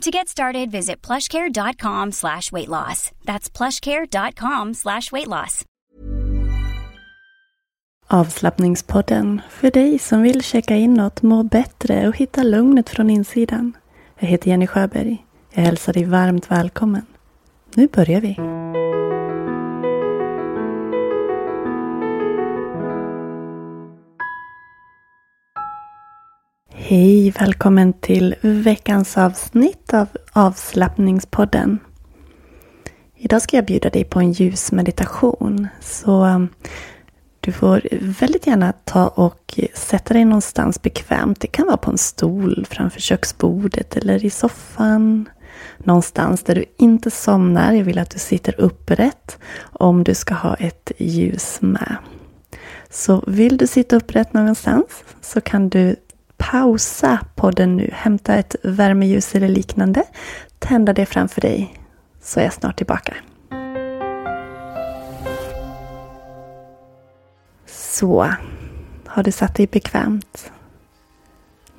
To get started, visit plushcare.com slash weight loss. That's plushcare.com slash weight loss. Avslappningspodden för dig som vill checka inåt, må bättre och hitta lugnet från insidan. Jag heter Jenny Sjöberg. Jag hälsar dig varmt välkommen. Nu börjar vi. Hej, välkommen till veckans avsnitt av avslappningspodden. Idag ska jag bjuda dig på en ljusmeditation. Så um, du får väldigt gärna ta och sätta dig någonstans bekvämt. Det kan vara på en stol framför köksbordet eller i soffan. Någonstans där du inte somnar. Jag vill att du sitter upprätt om du ska ha ett ljus med. Så vill du sitta upprätt någonstans så kan du pausa podden nu, hämta ett värmeljus eller liknande, tända det framför dig, så är jag snart tillbaka. Så, har du satt dig bekvämt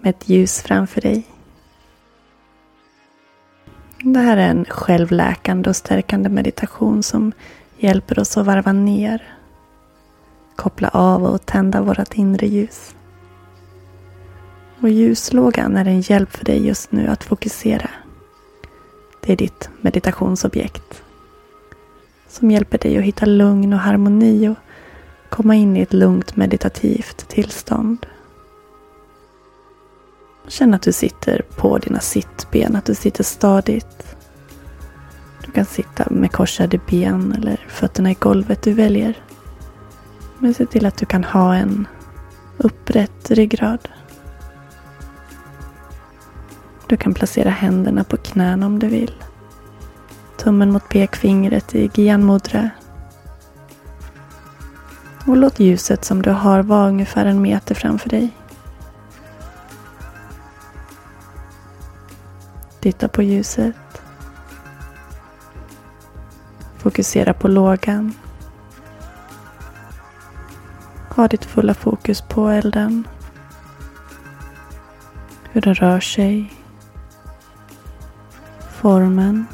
med ett ljus framför dig? Det här är en självläkande och stärkande meditation som hjälper oss att varva ner, koppla av och tända vårt inre ljus. Och ljuslågan är en hjälp för dig just nu att fokusera. Det är ditt meditationsobjekt. Som hjälper dig att hitta lugn och harmoni och komma in i ett lugnt meditativt tillstånd. Känn att du sitter på dina sittben, att du sitter stadigt. Du kan sitta med korsade ben eller fötterna i golvet du väljer. Men se till att du kan ha en upprätt ryggrad. Du kan placera händerna på knäna om du vill. Tummen mot pekfingret i Gyan Mudra. Och låt ljuset som du har vara ungefär en meter framför dig. Titta på ljuset. Fokusera på lågan. Ha ditt fulla fokus på elden. Hur den rör sig formen,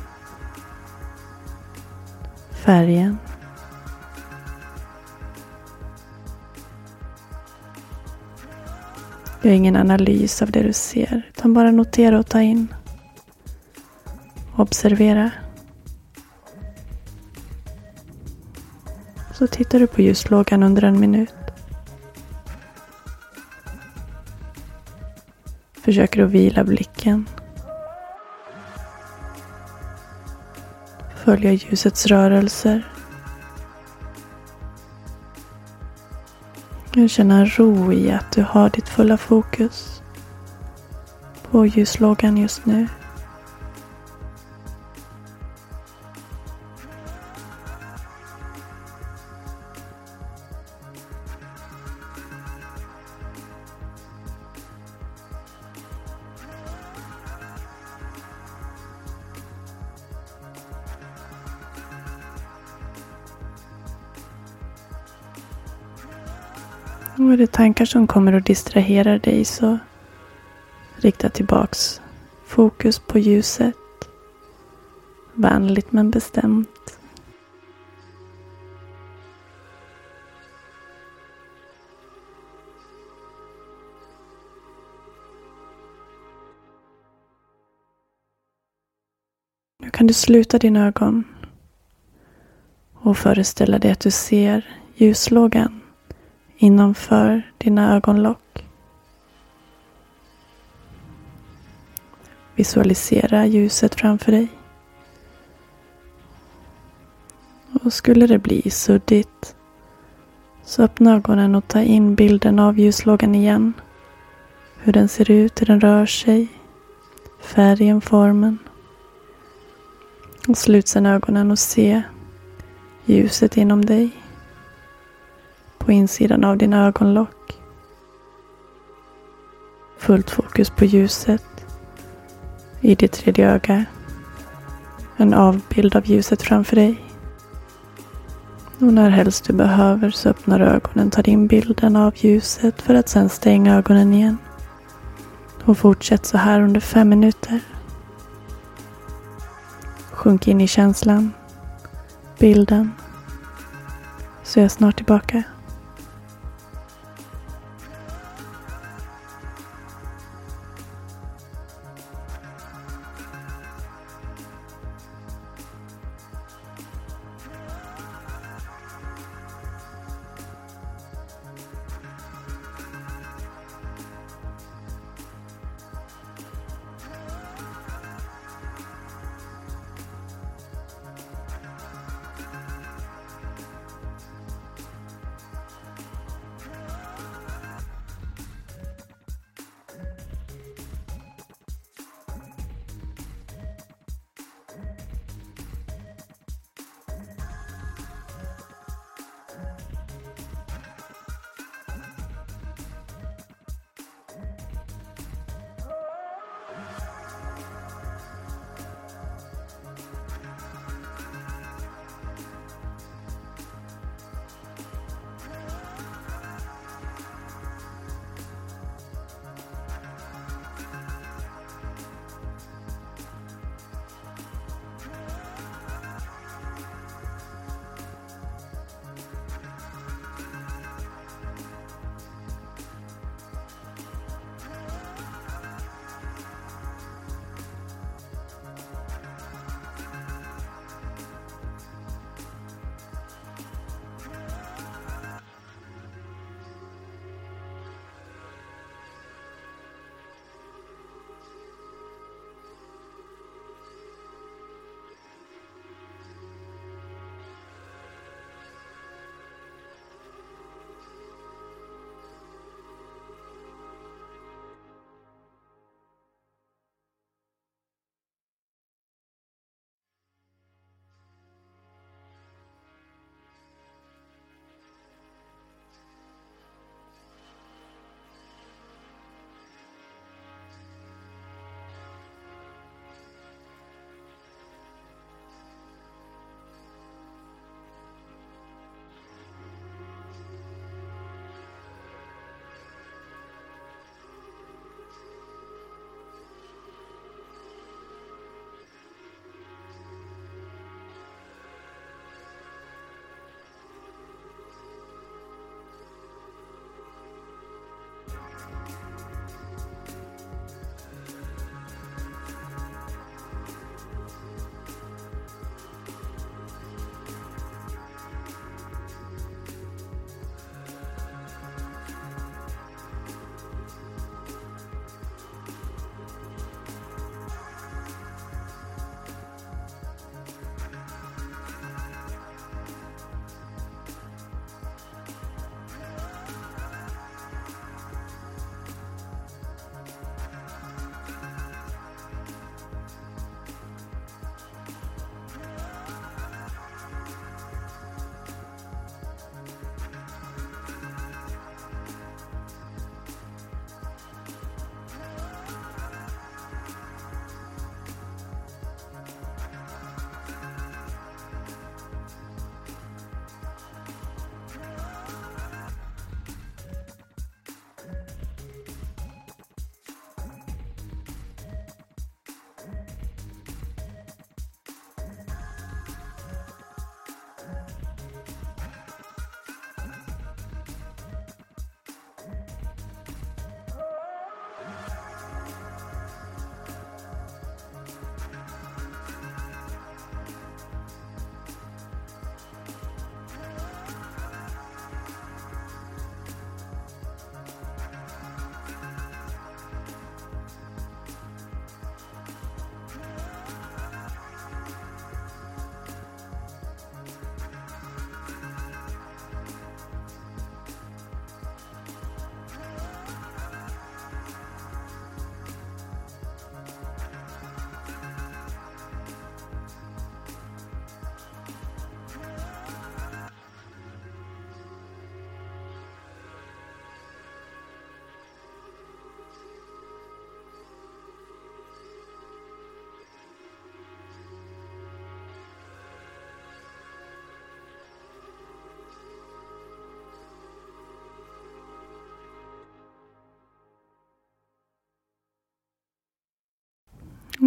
färgen. Gör ingen analys av det du ser, utan bara notera och ta in. Observera. Så tittar du på ljuslågan under en minut. Försöker att vila blicken följa ljusets rörelser. Jag känner ro i att du har ditt fulla fokus på ljuslågan just nu. Och är det tankar som kommer och distraherar dig så rikta tillbaks fokus på ljuset. Vänligt men bestämt. Nu kan du sluta dina ögon och föreställa dig att du ser ljuslågan innanför dina ögonlock. Visualisera ljuset framför dig. Och skulle det bli suddigt så öppna ögonen och ta in bilden av ljuslågan igen. Hur den ser ut, hur den rör sig, färgen, formen. Och slut sen ögonen och se ljuset inom dig. På insidan av dina ögonlock. Fullt fokus på ljuset i ditt tredje öga. En avbild av ljuset framför dig. Och när helst du behöver så öppnar du ögonen, tar in bilden av ljuset för att sedan stänga ögonen igen. Och fortsätt så här under fem minuter. Sjunk in i känslan, bilden. Så är jag snart tillbaka.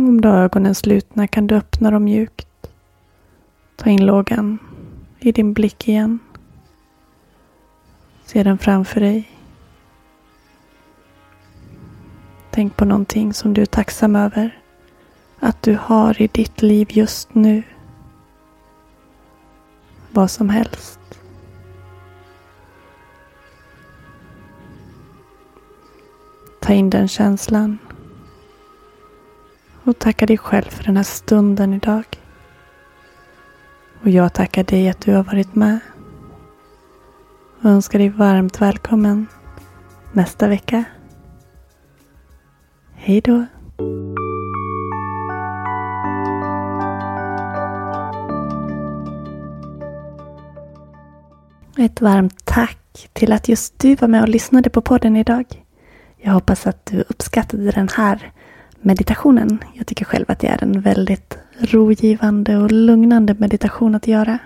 Om du har ögonen slutna kan du öppna dem mjukt. Ta in lågan i din blick igen. Se den framför dig. Tänk på någonting som du är tacksam över att du har i ditt liv just nu. Vad som helst. Ta in den känslan. Och tacka dig själv för den här stunden idag. Och jag tackar dig att du har varit med. Och önskar dig varmt välkommen nästa vecka. Hej då. Ett varmt tack till att just du var med och lyssnade på podden idag. Jag hoppas att du uppskattade den här meditationen. Jag tycker själv att det är en väldigt rogivande och lugnande meditation att göra.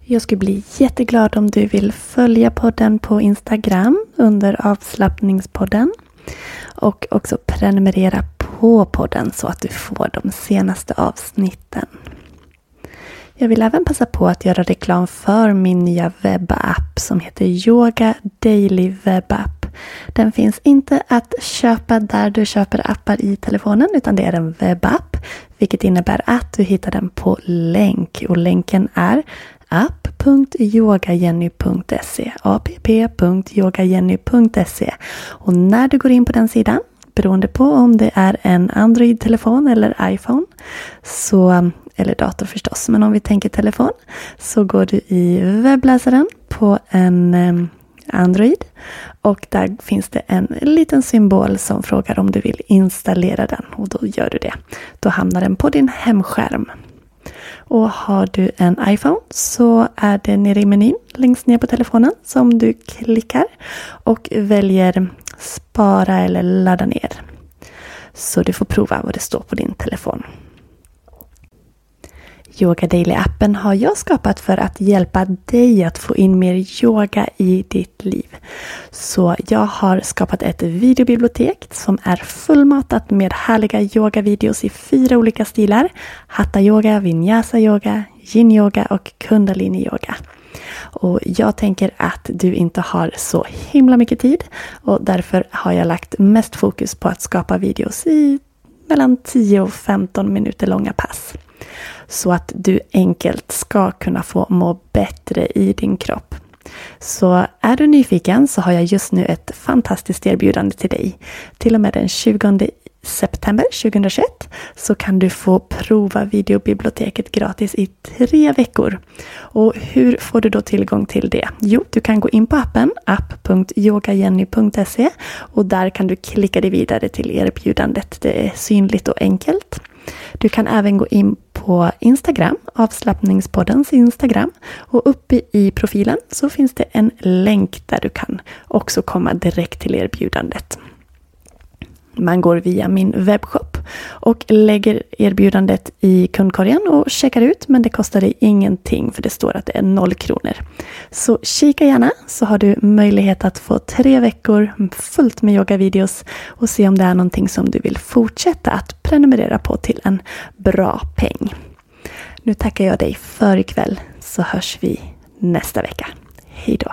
Jag skulle bli jätteglad om du vill följa podden på Instagram under avslappningspodden. Och också prenumerera på podden så att du får de senaste avsnitten. Jag vill även passa på att göra reklam för min nya webbapp som heter Yoga Daily Webbapp. Den finns inte att köpa där du köper appar i telefonen utan det är en webbapp. Vilket innebär att du hittar den på länk och länken är app.yogajenny.se app.yogajenny.se Och när du går in på den sidan beroende på om det är en Android-telefon eller iPhone så eller dator förstås, men om vi tänker telefon så går du i webbläsaren på en Android och där finns det en liten symbol som frågar om du vill installera den och då gör du det. Då hamnar den på din hemskärm. Och har du en iPhone så är det nere i menyn längst ner på telefonen som du klickar och väljer spara eller ladda ner. Så du får prova vad det står på din telefon. Yoga Daily-appen har jag skapat för att hjälpa dig att få in mer yoga i ditt liv. Så jag har skapat ett videobibliotek som är fullmatat med härliga yogavideos i fyra olika stilar. Hatha yoga, vinyasa yoga, yin yoga och kundalini yoga. Och jag tänker att du inte har så himla mycket tid och därför har jag lagt mest fokus på att skapa videos i mellan 10 och 15 minuter långa pass så att du enkelt ska kunna få må bättre i din kropp. Så är du nyfiken så har jag just nu ett fantastiskt erbjudande till dig. Till och med den 20 september 2021 så kan du få prova videobiblioteket gratis i tre veckor. Och hur får du då tillgång till det? Jo, du kan gå in på appen app.yogajenny.se och där kan du klicka dig vidare till erbjudandet. Det är synligt och enkelt. Du kan även gå in på Instagram, avslappningspoddens Instagram. Och uppe i profilen så finns det en länk där du kan också komma direkt till erbjudandet. Man går via min webbshop och lägger erbjudandet i kundkorgen och checkar ut men det kostar dig ingenting för det står att det är noll kronor. Så kika gärna så har du möjlighet att få tre veckor fullt med yogavideos och se om det är någonting som du vill fortsätta att prenumerera på till en bra peng. Nu tackar jag dig för ikväll så hörs vi nästa vecka. Hejdå!